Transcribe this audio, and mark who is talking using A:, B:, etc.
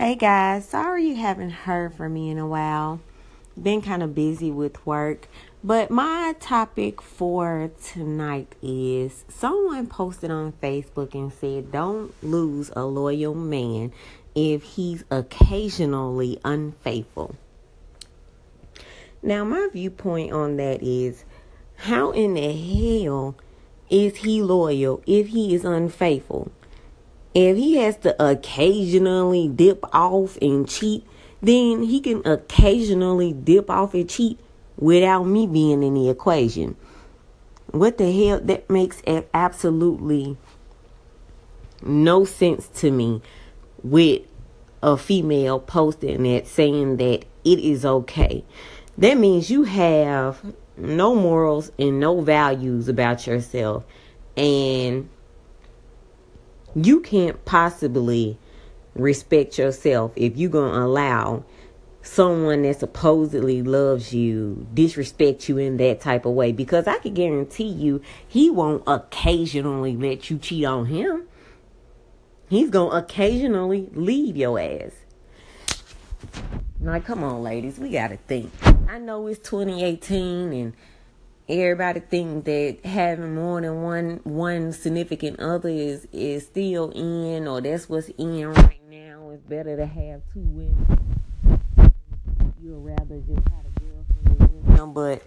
A: Hey guys, sorry you haven't heard from me in a while. Been kind of busy with work, but my topic for tonight is someone posted on Facebook and said, Don't lose a loyal man if he's occasionally unfaithful. Now, my viewpoint on that is how in the hell is he loyal if he is unfaithful? If he has to occasionally dip off and cheat, then he can occasionally dip off and cheat without me being in the equation. What the hell? That makes absolutely no sense to me with a female posting that saying that it is okay. That means you have no morals and no values about yourself. And you can't possibly respect yourself if you're going to allow someone that supposedly loves you disrespect you in that type of way because I can guarantee you he won't occasionally let you cheat on him. He's going to occasionally leave your ass. Like, come on, ladies, we got to think. I know it's 2018 and everybody think that having more than one one significant other is is still in or that's what's in right now. It's better to have two women. You'd rather just have a girlfriend with him, but